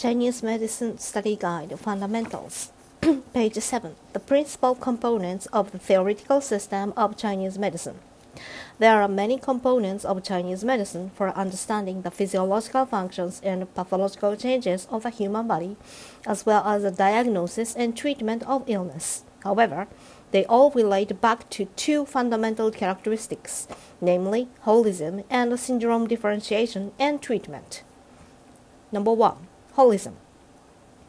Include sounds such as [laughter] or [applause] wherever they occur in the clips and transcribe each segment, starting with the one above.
Chinese Medicine Study Guide Fundamentals. [clears throat] Page 7. The principal components of the theoretical system of Chinese medicine. There are many components of Chinese medicine for understanding the physiological functions and pathological changes of the human body, as well as the diagnosis and treatment of illness. However, they all relate back to two fundamental characteristics, namely holism and syndrome differentiation and treatment. Number one, holism.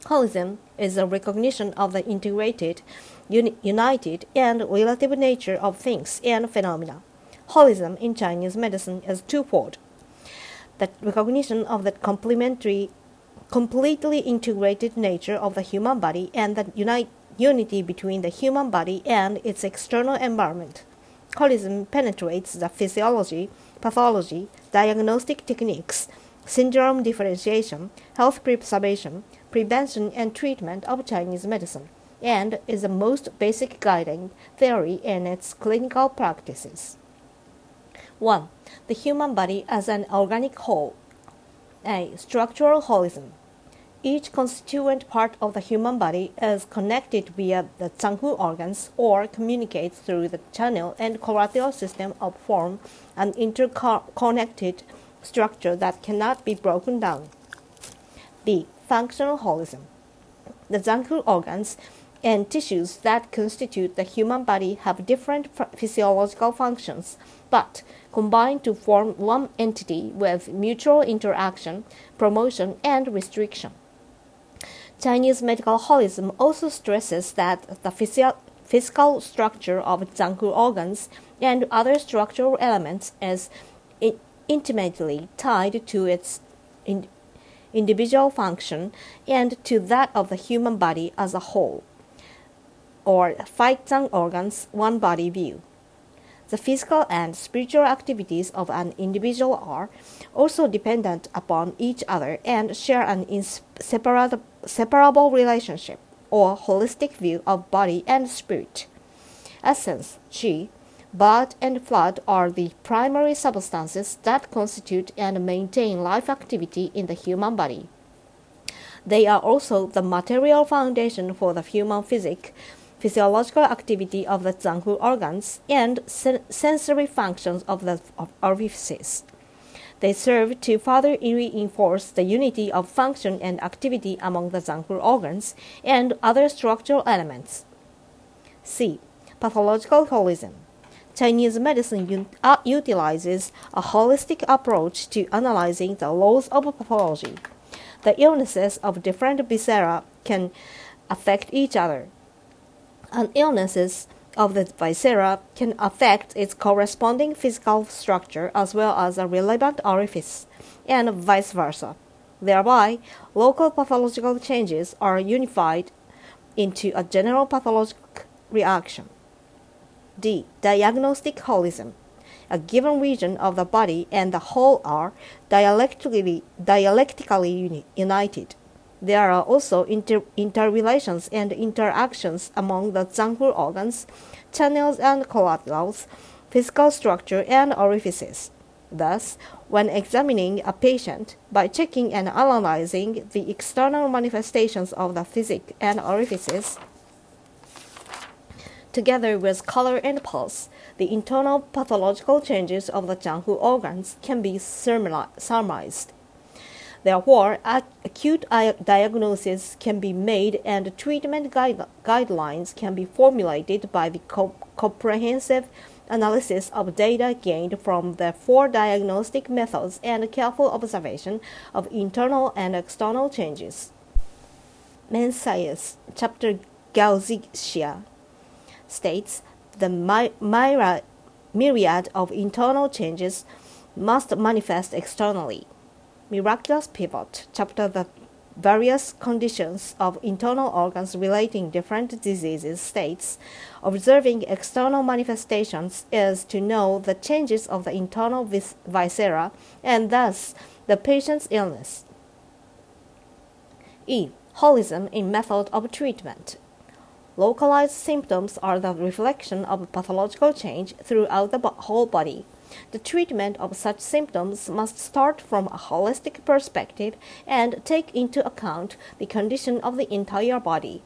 Holism is a recognition of the integrated, uni- united, and relative nature of things and phenomena. Holism in Chinese medicine is twofold. The recognition of the complementary, completely integrated nature of the human body and the unite unity between the human body and its external environment. Holism penetrates the physiology, pathology, diagnostic techniques, syndrome differentiation, health preservation, prevention, and treatment of Chinese medicine, and is the most basic guiding theory in its clinical practices. 1. The human body as an organic whole. A. Structural holism. Each constituent part of the human body is connected via the Zangfu organs or communicates through the channel and collateral system of form an interconnected structure that cannot be broken down. B. Functional holism. The Zangfu organs and tissues that constitute the human body have different physiological functions, but combine to form one entity with mutual interaction, promotion, and restriction. Chinese medical holism also stresses that the physio- physical structure of Zangfu organs and other structural elements is intimately tied to its in- individual function and to that of the human body as a whole, or Zang organs, one body view. The physical and spiritual activities of an individual are also dependent upon each other and share an inseparable separable relationship or holistic view of body and spirit. Essence, qi, blood, and flood are the primary substances that constitute and maintain life activity in the human body. They are also the material foundation for the human physic, physiological activity of the Zangfu organs, and sen- sensory functions of the orifices. They serve to further reinforce the unity of function and activity among the Zangfu organs and other structural elements. C. Pathological holism. Chinese medicine un- uh, utilizes a holistic approach to analyzing the laws of pathology. The illnesses of different viscera can affect each other. and illnesses of the viscera can affect its corresponding physical structure as well as a relevant orifice, and vice versa. Thereby, local pathological changes are unified into a general pathologic reaction. D. Diagnostic holism. A given region of the body and the whole are dialectically, dialectically united. There are also inter- interrelations and interactions among the Zangfu organs, channels and collaterals, physical structure, and orifices. Thus, when examining a patient, by checking and analyzing the external manifestations of the physic and orifices, together with color and pulse, the internal pathological changes of the Zangfu organs can be summarized. Therefore, acute diagnosis can be made and treatment guide guidelines can be formulated by the co comprehensive analysis of data gained from the four diagnostic methods and careful observation of internal and external changes. Mencius, chapter Gaozixia, states the myriad of internal changes must manifest externally. Miraculous Pivot, chapter The Various Conditions of Internal Organs Relating Different Diseases states observing external manifestations is to know the changes of the internal vis- viscera and thus the patient's illness. E. Holism in method of treatment. Localized symptoms are the reflection of pathological change throughout the whole body. The treatment of such symptoms must start from a holistic perspective and take into account the condition of the entire body.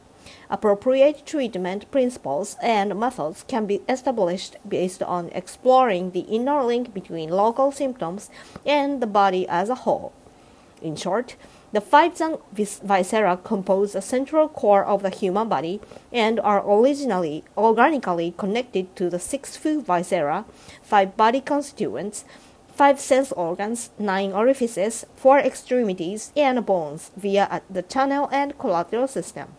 Appropriate treatment principles and methods can be established based on exploring the inner link between local symptoms and the body as a whole. In short, the five zang viscera compose the central core of the human body and are originally organically connected to the six fu viscera, five body constituents, five sense organs, nine orifices, four extremities, and bones via the channel and collateral system.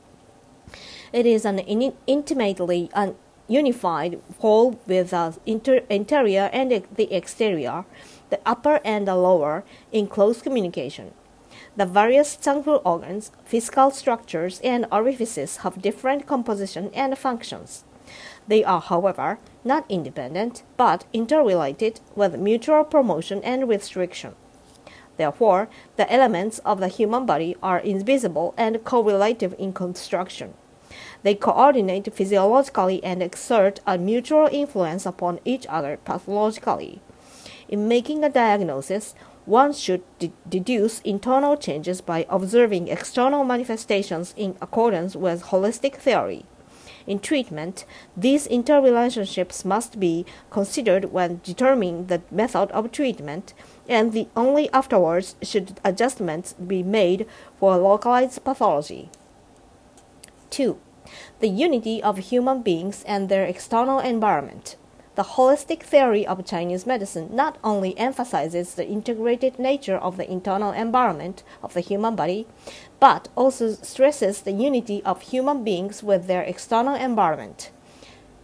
It is an in intimately un unified whole with the inter interior and the exterior, the upper and the lower, in close communication. The various central organs, physical structures, and orifices have different composition and functions. They are, however, not independent, but interrelated with mutual promotion and restriction. Therefore, the elements of the human body are invisible and correlative in construction. They coordinate physiologically and exert a mutual influence upon each other pathologically. In making a diagnosis, one should de deduce internal changes by observing external manifestations in accordance with holistic theory. In treatment, these interrelationships must be considered when determining the method of treatment, and the only afterwards should adjustments be made for localized pathology. 2. The unity of human beings and their external environment. The holistic theory of Chinese medicine not only emphasizes the integrated nature of the internal environment of the human body, but also stresses the unity of human beings with their external environment.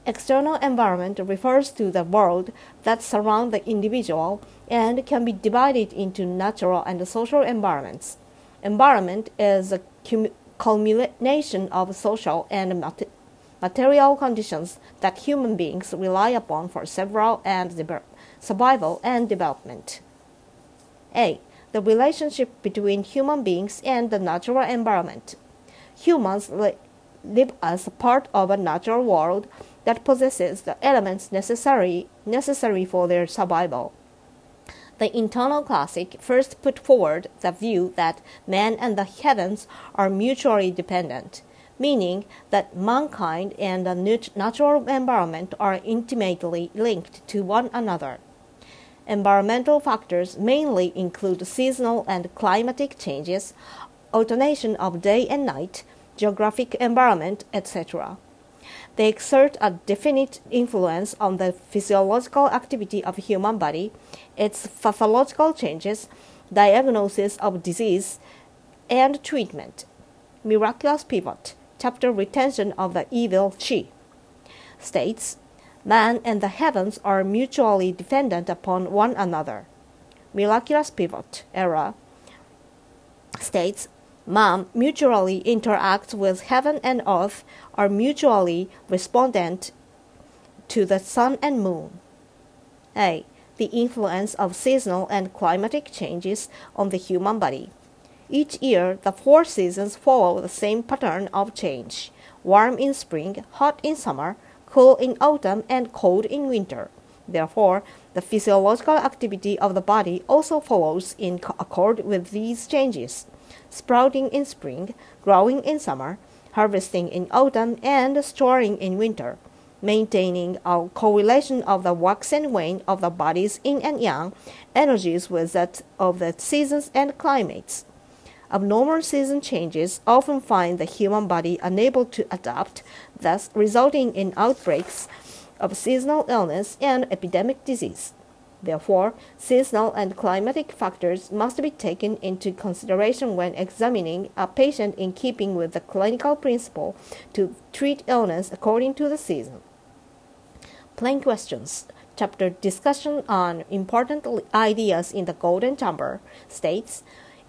External environment refers to the world that surrounds the individual and can be divided into natural and social environments. Environment is a culmination of social and material conditions that human beings rely upon for several and survival and development. A. The relationship between human beings and the natural environment. Humans li live as part of a natural world that possesses the elements necessary necessary for their survival. The internal classic first put forward the view that man and the heavens are mutually dependent meaning that mankind and the natural environment are intimately linked to one another. Environmental factors mainly include seasonal and climatic changes, alternation of day and night, geographic environment, etc. They exert a definite influence on the physiological activity of human body, its pathological changes, diagnosis of disease, and treatment. Miraculous pivot chapter Retention of the Evil Chi, states Man and the heavens are mutually dependent upon one another. Miraculous Pivot era states Man mutually interacts with heaven and earth, are mutually respondent to the sun and moon. A. The influence of seasonal and climatic changes on the human body. Each year, the four seasons follow the same pattern of change warm in spring, hot in summer, cool in autumn, and cold in winter. Therefore, the physiological activity of the body also follows in accord with these changes sprouting in spring, growing in summer, harvesting in autumn, and storing in winter, maintaining a correlation of the wax and wane of the body's yin and yang energies with that of the seasons and climates. Abnormal season changes often find the human body unable to adapt, thus resulting in outbreaks of seasonal illness and epidemic disease. Therefore, seasonal and climatic factors must be taken into consideration when examining a patient in keeping with the clinical principle to treat illness according to the season. Plain questions. Chapter Discussion on Important Ideas in the Golden Chamber states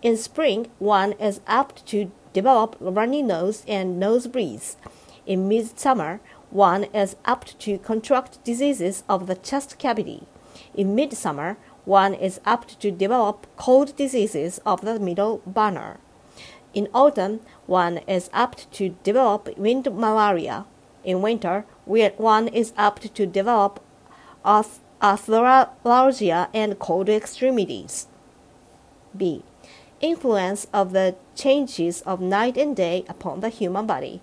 in spring, one is apt to develop runny nose and nosebleeds. In midsummer, one is apt to contract diseases of the chest cavity. In midsummer, one is apt to develop cold diseases of the middle burner. In autumn, one is apt to develop wind malaria. In winter, one is apt to develop arthralgia, and cold extremities. B. Influence of the changes of night and day upon the human body.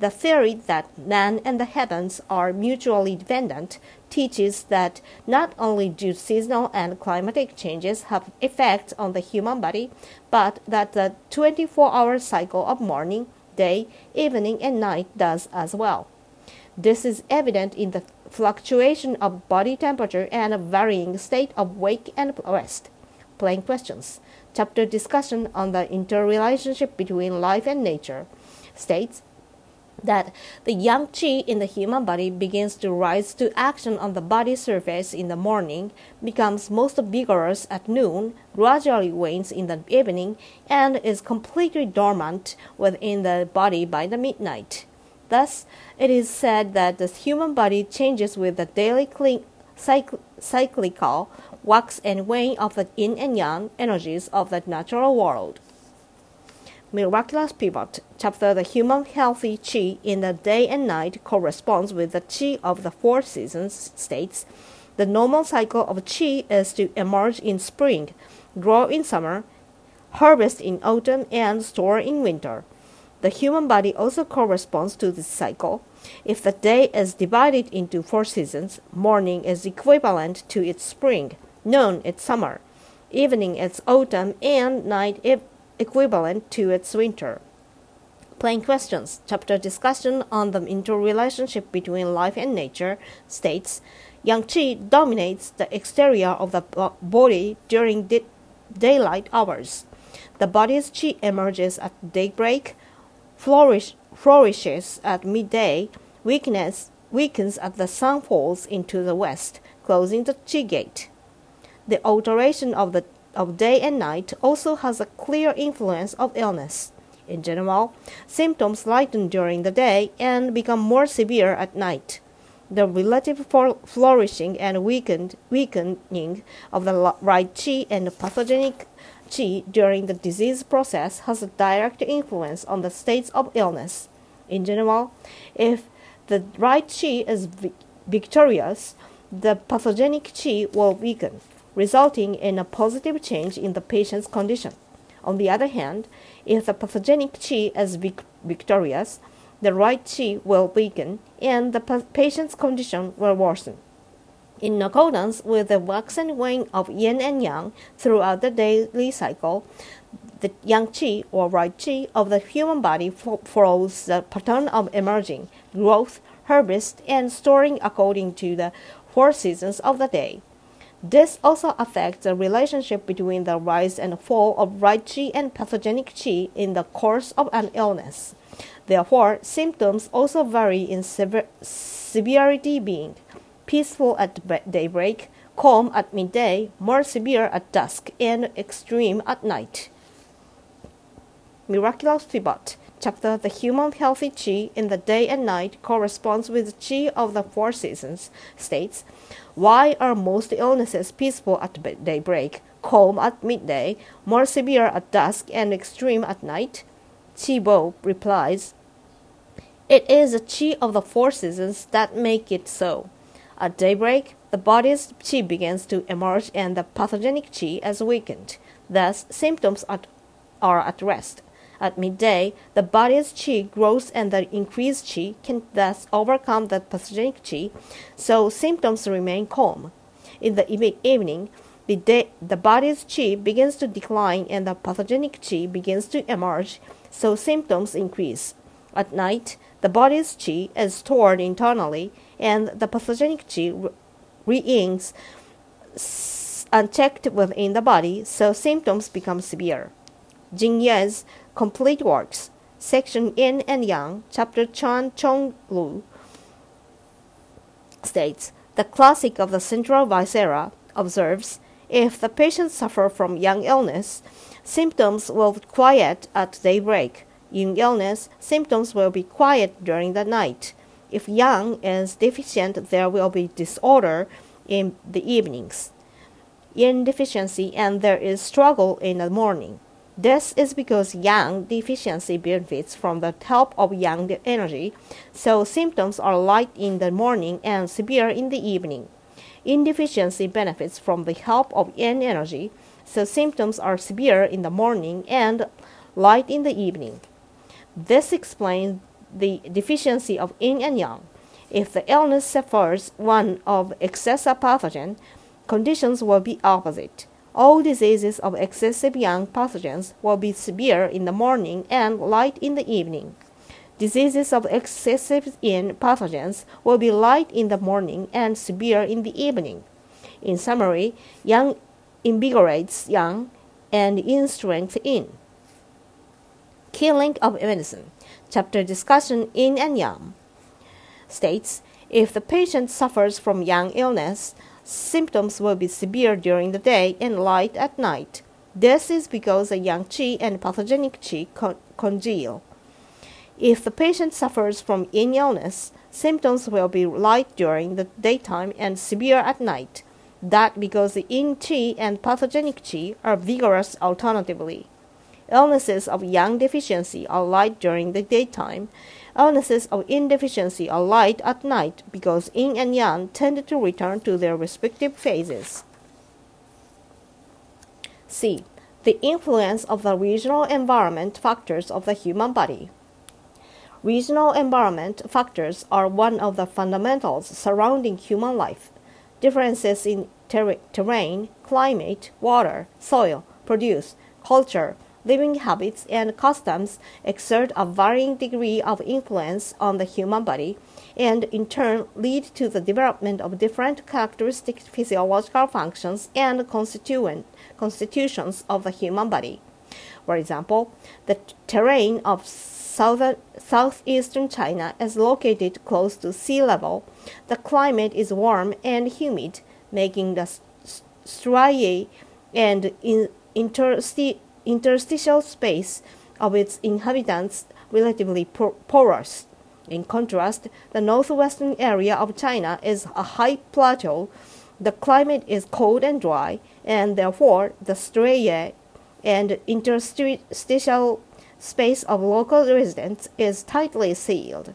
The theory that man and the heavens are mutually dependent teaches that not only do seasonal and climatic changes have effects on the human body, but that the 24 hour cycle of morning, day, evening, and night does as well. This is evident in the fluctuation of body temperature and a varying state of wake and rest. Plain questions. Chapter discussion on the interrelationship between life and nature states that the yang qi in the human body begins to rise to action on the body surface in the morning, becomes most vigorous at noon, gradually wanes in the evening, and is completely dormant within the body by the midnight. Thus, it is said that the human body changes with the daily cycl- cyclical wax and wane of the yin and yang energies of the natural world. Miraculous Pivot, chapter The Human Healthy Qi in the Day and Night corresponds with the Qi of the Four Seasons, states the normal cycle of Qi is to emerge in spring, grow in summer, harvest in autumn, and store in winter. The human body also corresponds to this cycle. If the day is divided into four seasons, morning is equivalent to its spring, noon its summer, evening its autumn, and night equivalent to its winter. Plain questions. Chapter discussion on the interrelationship between life and nature states Yang Qi dominates the exterior of the body during di- daylight hours. The body's Qi emerges at daybreak, flourish, flourishes at midday, weakness, weakens as the sun falls into the west, closing the Qi gate. The alteration of the of day and night also has a clear influence of illness. In general, symptoms lighten during the day and become more severe at night. The relative flourishing and weakened, weakening of the right qi and the pathogenic qi during the disease process has a direct influence on the states of illness. In general, if the right qi is victorious, the pathogenic qi will weaken resulting in a positive change in the patient's condition. On the other hand, if the pathogenic qi is vic- victorious, the right qi will weaken and the pa- patient's condition will worsen. In accordance with the wax and wane of yin and yang throughout the daily cycle, the yang qi or right qi of the human body follows the pattern of emerging, growth, harvest, and storing according to the four seasons of the day. This also affects the relationship between the rise and fall of right qi and pathogenic qi in the course of an illness. Therefore, symptoms also vary in sever- severity, being peaceful at daybreak, calm at midday, more severe at dusk, and extreme at night. Miraculous Pivot chapter The Human Healthy Qi in the Day and Night corresponds with the Qi of the Four Seasons, states why are most illnesses peaceful at daybreak, calm at midday, more severe at dusk, and extreme at night? Bo replies, It is the qi of the four seasons that make it so. At daybreak, the body's qi begins to emerge and the pathogenic qi is weakened. Thus, symptoms are at rest. At midday, the body's qi grows and the increased qi can thus overcome the pathogenic qi, so symptoms remain calm. In the evening, the, the body's qi begins to decline and the pathogenic qi begins to emerge, so symptoms increase. At night, the body's qi is stored internally and the pathogenic qi reigns unchecked within the body, so symptoms become severe. Jingyue's Complete Works, section Yin and Yang, chapter Chan Chong Lu, states The classic of the central viscera observes if the patient suffer from yang illness, symptoms will quiet at daybreak. In illness, symptoms will be quiet during the night. If yang is deficient, there will be disorder in the evenings. Yin deficiency and there is struggle in the morning. This is because yang deficiency benefits from the help of yang energy, so symptoms are light in the morning and severe in the evening. yin deficiency benefits from the help of yin energy, so symptoms are severe in the morning and light in the evening. This explains the deficiency of yin and yang. If the illness suffers one of excessive pathogen, conditions will be opposite. All diseases of excessive yang pathogens will be severe in the morning and light in the evening. Diseases of excessive yin pathogens will be light in the morning and severe in the evening. In summary, yang invigorates yang and yin strength yin. Key link of medicine. Chapter discussion yin and yang states if the patient suffers from yang illness, symptoms will be severe during the day and light at night. This is because the yang qi and pathogenic qi con- congeal. If the patient suffers from yin illness, symptoms will be light during the daytime and severe at night. That because the yin qi and pathogenic qi are vigorous alternatively. Illnesses of yang deficiency are light during the daytime. Illnesses of yin deficiency are light at night because yin and yang tend to return to their respective phases. C. The influence of the regional environment factors of the human body. Regional environment factors are one of the fundamentals surrounding human life. Differences in ter- terrain, climate, water, soil, produce, culture, living habits, and customs exert a varying degree of influence on the human body and in turn lead to the development of different characteristic physiological functions and constituent constitutions of the human body. For example, the terrain of southern, southeastern China is located close to sea level. The climate is warm and humid, making the striae and in, interstitial space of its inhabitants relatively porous. In contrast, the northwestern area of China is a high plateau. The climate is cold and dry, and therefore the striae and interstitial space of local residents is tightly sealed.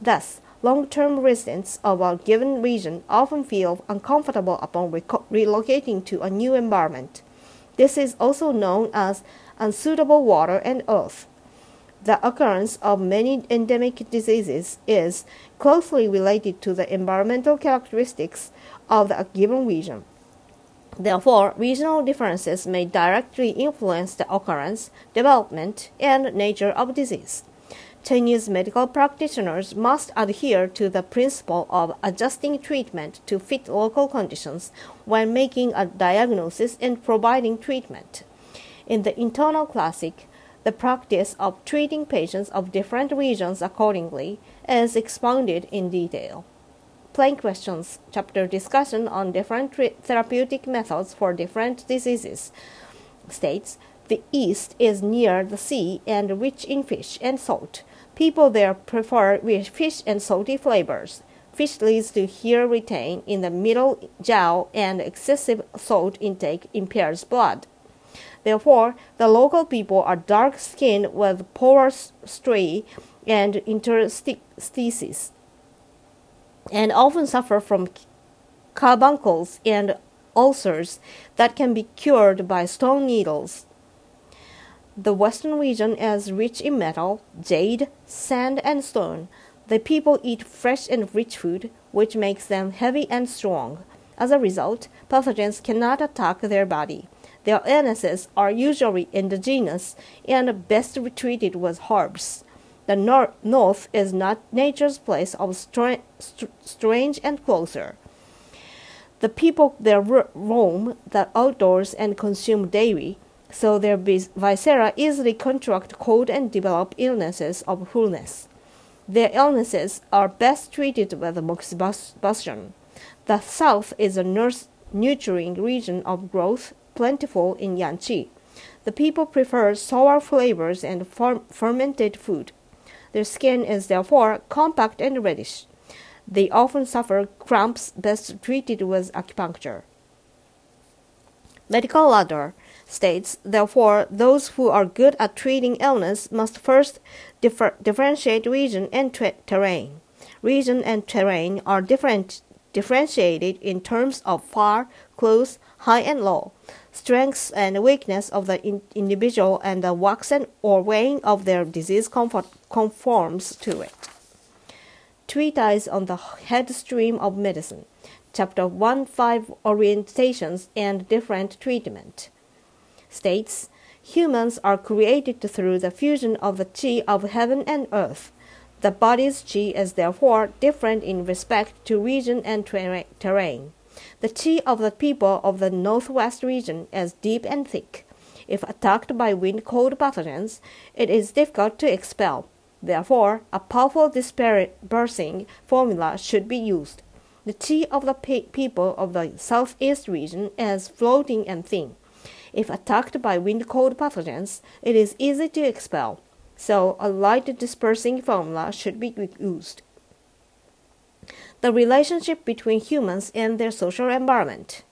Thus, long term residents of a given region often feel uncomfortable upon relocating to a new environment. This is also known as unsuitable water and earth. The occurrence of many endemic diseases is closely related to the environmental characteristics of a given region. Therefore, regional differences may directly influence the occurrence, development, and nature of disease. Chinese medical practitioners must adhere to the principle of adjusting treatment to fit local conditions when making a diagnosis and providing treatment. In the internal classic, the practice of treating patients of different regions accordingly is expounded in detail. Plain questions, chapter discussion on different therapeutic methods for different diseases, states the East is near the sea and rich in fish and salt. People there prefer fish and salty flavors. Fish leads to hair retain in the middle jiao, and excessive salt intake impairs blood. Therefore, the local people are dark skinned with porous striae and interstices and often suffer from carbuncles and ulcers that can be cured by stone needles. The western region is rich in metal, jade, sand, and stone. The people eat fresh and rich food, which makes them heavy and strong. As a result, pathogens cannot attack their body. Their illnesses are usually indigenous and best treated with herbs. The nor- north is not nature's place of stra- st- strange and closer. The people there roam the outdoors and consume dairy, so their viscera easily contract cold and develop illnesses of coolness. Their illnesses are best treated with moxibustion. The south is a nurturing region of growth, plentiful in Yangqi. The people prefer sour flavors and fer- fermented food. Their skin is therefore compact and reddish. They often suffer cramps best treated with acupuncture. Medical ladder states, therefore, those who are good at treating illness must first differ- differentiate region and tra- terrain. Region and terrain are different differentiated in terms of far, close, high, and low, strengths and weakness of the in- individual, and the waxing or waning of their disease comfort conforms to it. Treatise on the Headstream of Medicine, Chapter 1 5 Orientations and Different Treatment, states Humans are created through the fusion of the chi of heaven and earth. The body's chi is therefore different in respect to region and ter- terrain. The chi of the people of the northwest region is deep and thick. If attacked by wind cold pathogens, it is difficult to expel. Therefore, a powerful dispersing formula should be used. The chi of the pe- people of the southeast region is floating and thin. If attacked by wind cold pathogens, it is easy to expel, so a light dispersing formula should be used. The relationship between humans and their social environment.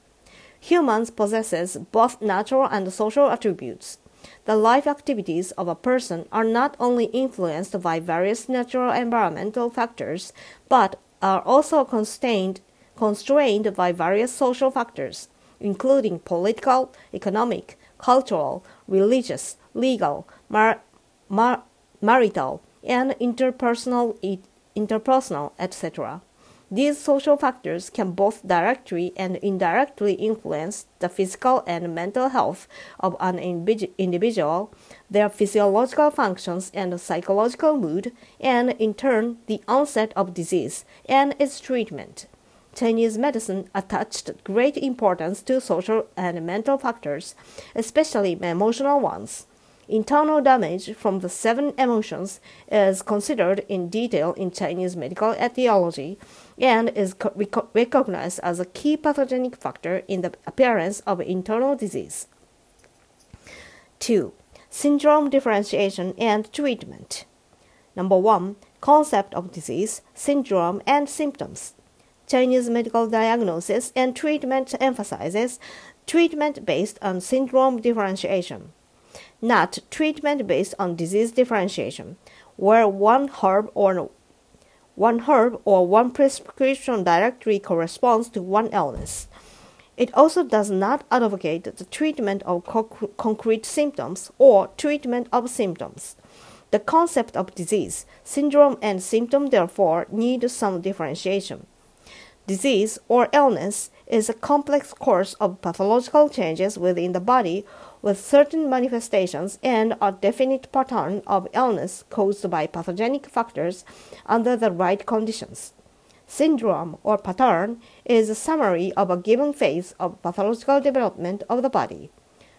Humans possesses both natural and social attributes. The life activities of a person are not only influenced by various natural environmental factors, but are also constrained, constrained by various social factors including political, economic, cultural, religious, legal, mar- mar- marital, and interpersonal, interpersonal, etc. These social factors can both directly and indirectly influence the physical and mental health of an individual, their physiological functions and psychological mood, and in turn the onset of disease and its treatment. Chinese medicine attached great importance to social and mental factors, especially emotional ones. Internal damage from the seven emotions is considered in detail in Chinese medical etiology and is recognized as a key pathogenic factor in the appearance of internal disease. 2. Syndrome differentiation and treatment. Number 1. Concept of disease, syndrome, and symptoms. Chinese medical diagnosis and treatment emphasizes treatment based on syndrome differentiation, not treatment based on disease differentiation, where one herb or one herb or one prescription directly corresponds to one illness. It also does not advocate the treatment of co- concrete symptoms or treatment of symptoms. The concept of disease, syndrome, and symptom therefore need some differentiation. Disease or illness is a complex course of pathological changes within the body with certain manifestations and a definite pattern of illness caused by pathogenic factors under the right conditions. Syndrome or pattern is a summary of a given phase of pathological development of the body.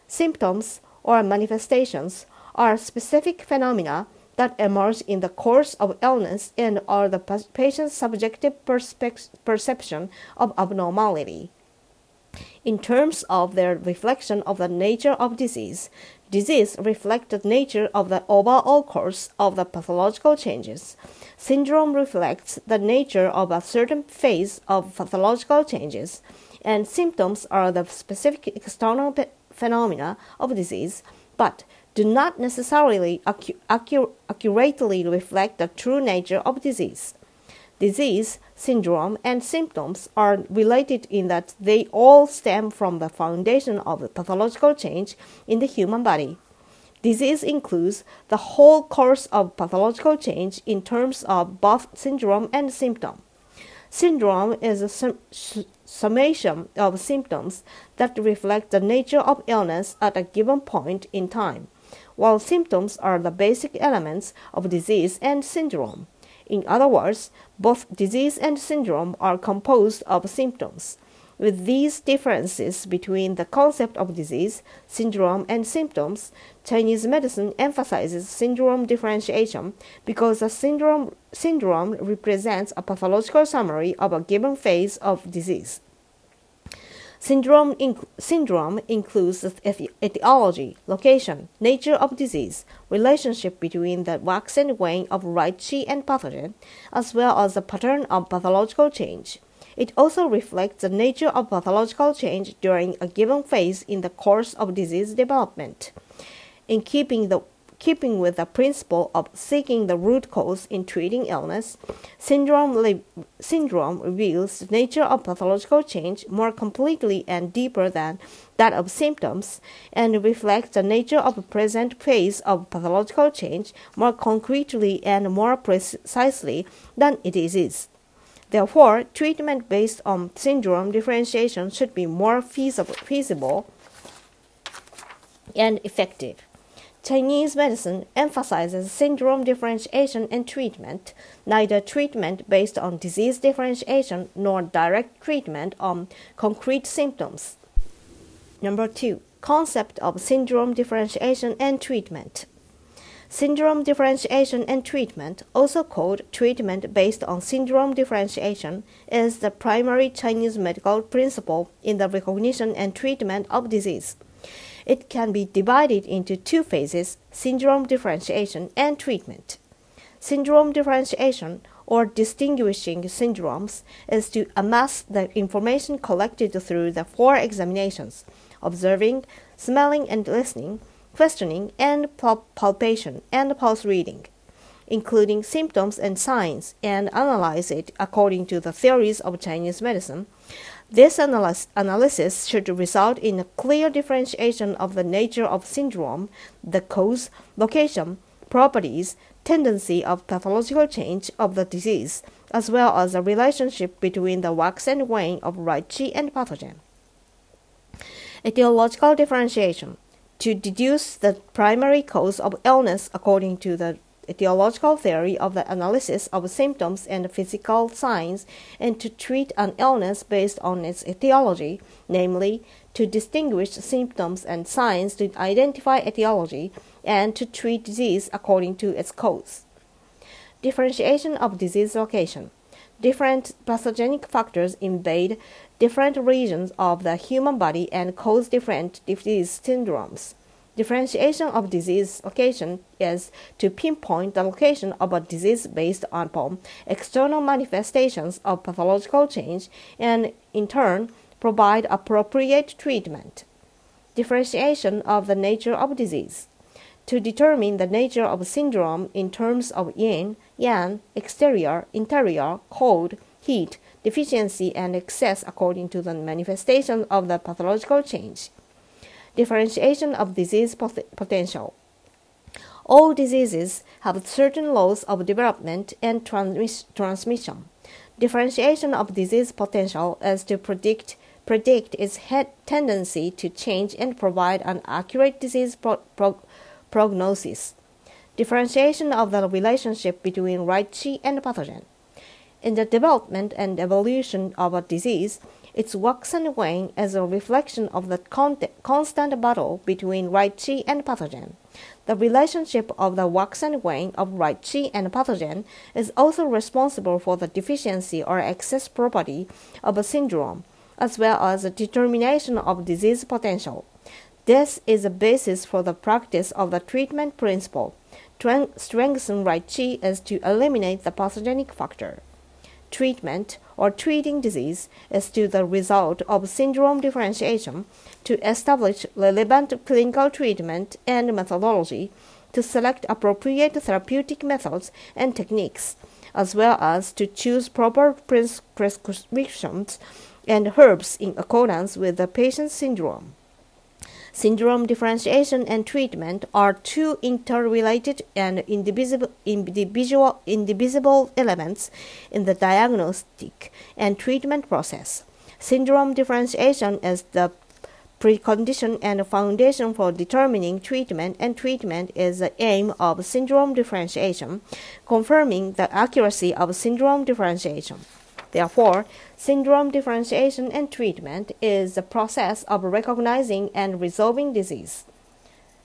Symptoms or manifestations are specific phenomena that emerge in the course of illness and are the patient's subjective perception of abnormality. In terms of their reflection of the nature of disease, disease reflects the nature of the overall course of the pathological changes. Syndrome reflects the nature of a certain phase of pathological changes, and symptoms are the specific external phenomena of disease, but do not necessarily accu- accu- accurately reflect the true nature of disease. Disease, syndrome, and symptoms are related in that they all stem from the foundation of the pathological change in the human body. Disease includes the whole course of pathological change in terms of both syndrome and symptom. Syndrome is a sum- summation of symptoms that reflect the nature of illness at a given point in time while symptoms are the basic elements of disease and syndrome. In other words, both disease and syndrome are composed of symptoms. With these differences between the concept of disease, syndrome, and symptoms, Chinese medicine emphasizes syndrome differentiation because a syndrome, syndrome represents a pathological summary of a given phase of disease. Syndrome, inc- syndrome includes the etiology, location, nature of disease, relationship between the wax and wane of right qi and pathogen, as well as the pattern of pathological change. It also reflects the nature of pathological change during a given phase in the course of disease development. In keeping the keeping with the principle of seeking the root cause in treating illness, syndrome, syndrome reveals the nature of pathological change more completely and deeper than that of symptoms, and reflects the nature of the present phase of pathological change more concretely and more precisely than it is. Therefore, treatment based on syndrome differentiation should be more feasible, feasible and effective. Chinese medicine emphasizes syndrome differentiation and treatment, neither treatment based on disease differentiation nor direct treatment on concrete symptoms. Number two, concept of syndrome differentiation and treatment. Syndrome differentiation and treatment, also called treatment based on syndrome differentiation, is the primary Chinese medical principle in the recognition and treatment of disease. It can be divided into two phases syndrome differentiation and treatment. Syndrome differentiation, or distinguishing syndromes, is to amass the information collected through the four examinations observing, smelling and listening, questioning, and palpation and pulse reading, including symptoms and signs, and analyze it according to the theories of Chinese medicine this analysis should result in a clear differentiation of the nature of syndrome, the cause, location, properties, tendency of pathological change of the disease, as well as the relationship between the wax and wane of right qi and pathogen. Etiological differentiation to deduce the primary cause of illness according to the etiological theory of the analysis of symptoms and physical signs and to treat an illness based on its etiology, namely, to distinguish symptoms and signs to identify etiology and to treat disease according to its cause. Differentiation of disease location. Different pathogenic factors invade different regions of the human body and cause different disease syndromes. Differentiation of disease location is to pinpoint the location of a disease based upon external manifestations of pathological change and, in turn, provide appropriate treatment. Differentiation of the nature of disease. To determine the nature of syndrome in terms of yin, yang, exterior, interior, cold, heat, deficiency, and excess according to the manifestation of the pathological change differentiation of disease pot- potential. All diseases have certain laws of development and transmis- transmission. Differentiation of disease potential is to predict predict its tendency to change and provide an accurate disease pro- pro- prognosis. Differentiation of the relationship between right qi and pathogen. In the development and evolution of a disease, its wax and wane as a reflection of the con- constant battle between right qi and pathogen. The relationship of the wax and wane of right qi and pathogen is also responsible for the deficiency or excess property of a syndrome, as well as the determination of disease potential. This is the basis for the practice of the treatment principle. Strengthen right qi is to eliminate the pathogenic factor. Treatment or treating disease is to the result of syndrome differentiation to establish relevant clinical treatment and methodology to select appropriate therapeutic methods and techniques, as well as to choose proper pres- prescriptions and herbs in accordance with the patient's syndrome. Syndrome differentiation and treatment are two interrelated and indivisible, individual, indivisible elements in the diagnostic and treatment process. Syndrome differentiation is the precondition and foundation for determining treatment, and treatment is the aim of syndrome differentiation, confirming the accuracy of syndrome differentiation. Therefore, syndrome differentiation and treatment is the process of recognizing and resolving disease.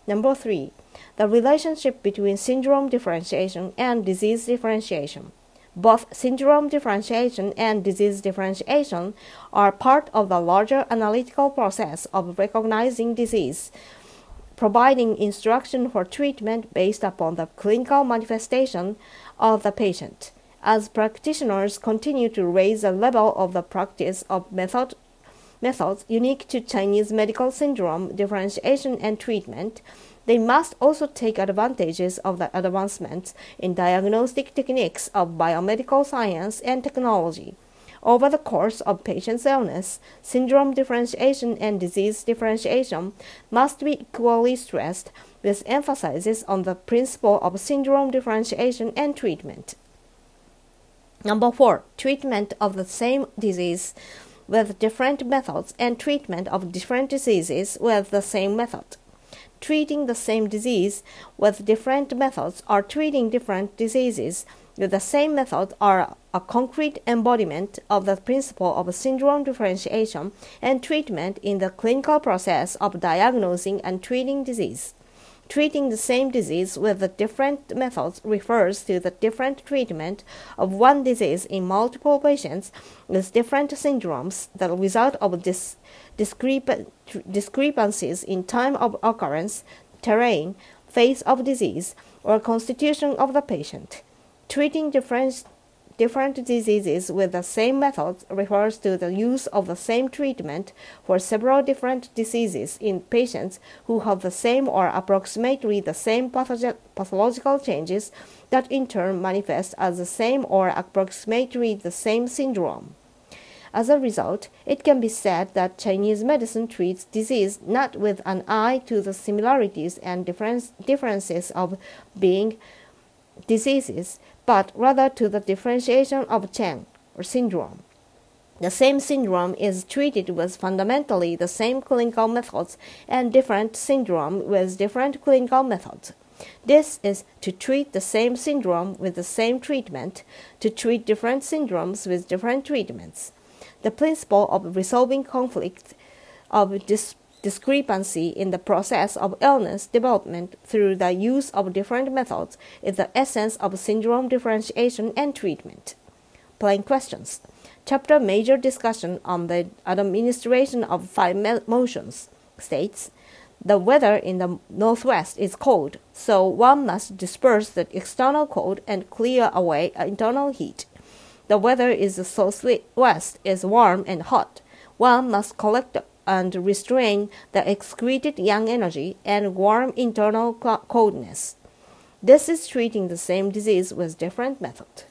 Number three, the relationship between syndrome differentiation and disease differentiation. Both syndrome differentiation and disease differentiation are part of the larger analytical process of recognizing disease, providing instruction for treatment based upon the clinical manifestation of the patient as practitioners continue to raise the level of the practice of method, methods unique to Chinese medical syndrome differentiation and treatment, They must also take advantages of the advancements in diagnostic techniques of biomedical science and technology. Over the course of patient's illness, syndrome differentiation and disease differentiation must be equally stressed with emphasis on the principle of syndrome differentiation and treatment. Number four, treatment of the same disease with different methods and treatment of different diseases with the same method. Treating the same disease with different methods or treating different diseases with the same method are a concrete embodiment of the principle of syndrome differentiation and treatment in the clinical process of diagnosing and treating disease. Treating the same disease with the different methods refers to the different treatment of one disease in multiple patients with different syndromes, the result of this discrepancies in time of occurrence, terrain, phase of disease, or constitution of the patient. Treating different different diseases with the same methods refers to the use of the same treatment for several different diseases in patients who have the same or approximately the same pathological changes that in turn manifest as the same or approximately the same syndrome. As a result, it can be said that Chinese medicine treats disease not with an eye to the similarities and difference, differences of being diseases, but rather to the differentiation of Zheng or syndrome. The same syndrome is treated with fundamentally the same clinical methods and different syndrome with different clinical methods. This is to treat the same syndrome with the same treatment, to treat different syndromes with different treatments. The principle of resolving conflict of dis discrepancy in the process of illness development through the use of different methods is the essence of syndrome differentiation and treatment. Plain questions. Chapter Major Discussion on the Administration of Five Motions states the weather in the northwest is cold, so one must disperse the external cold and clear away internal heat. The weather in the southwest is warm and hot. One must collect and restrain the excreted yang energy and warm internal coldness. This is treating the same disease with different method.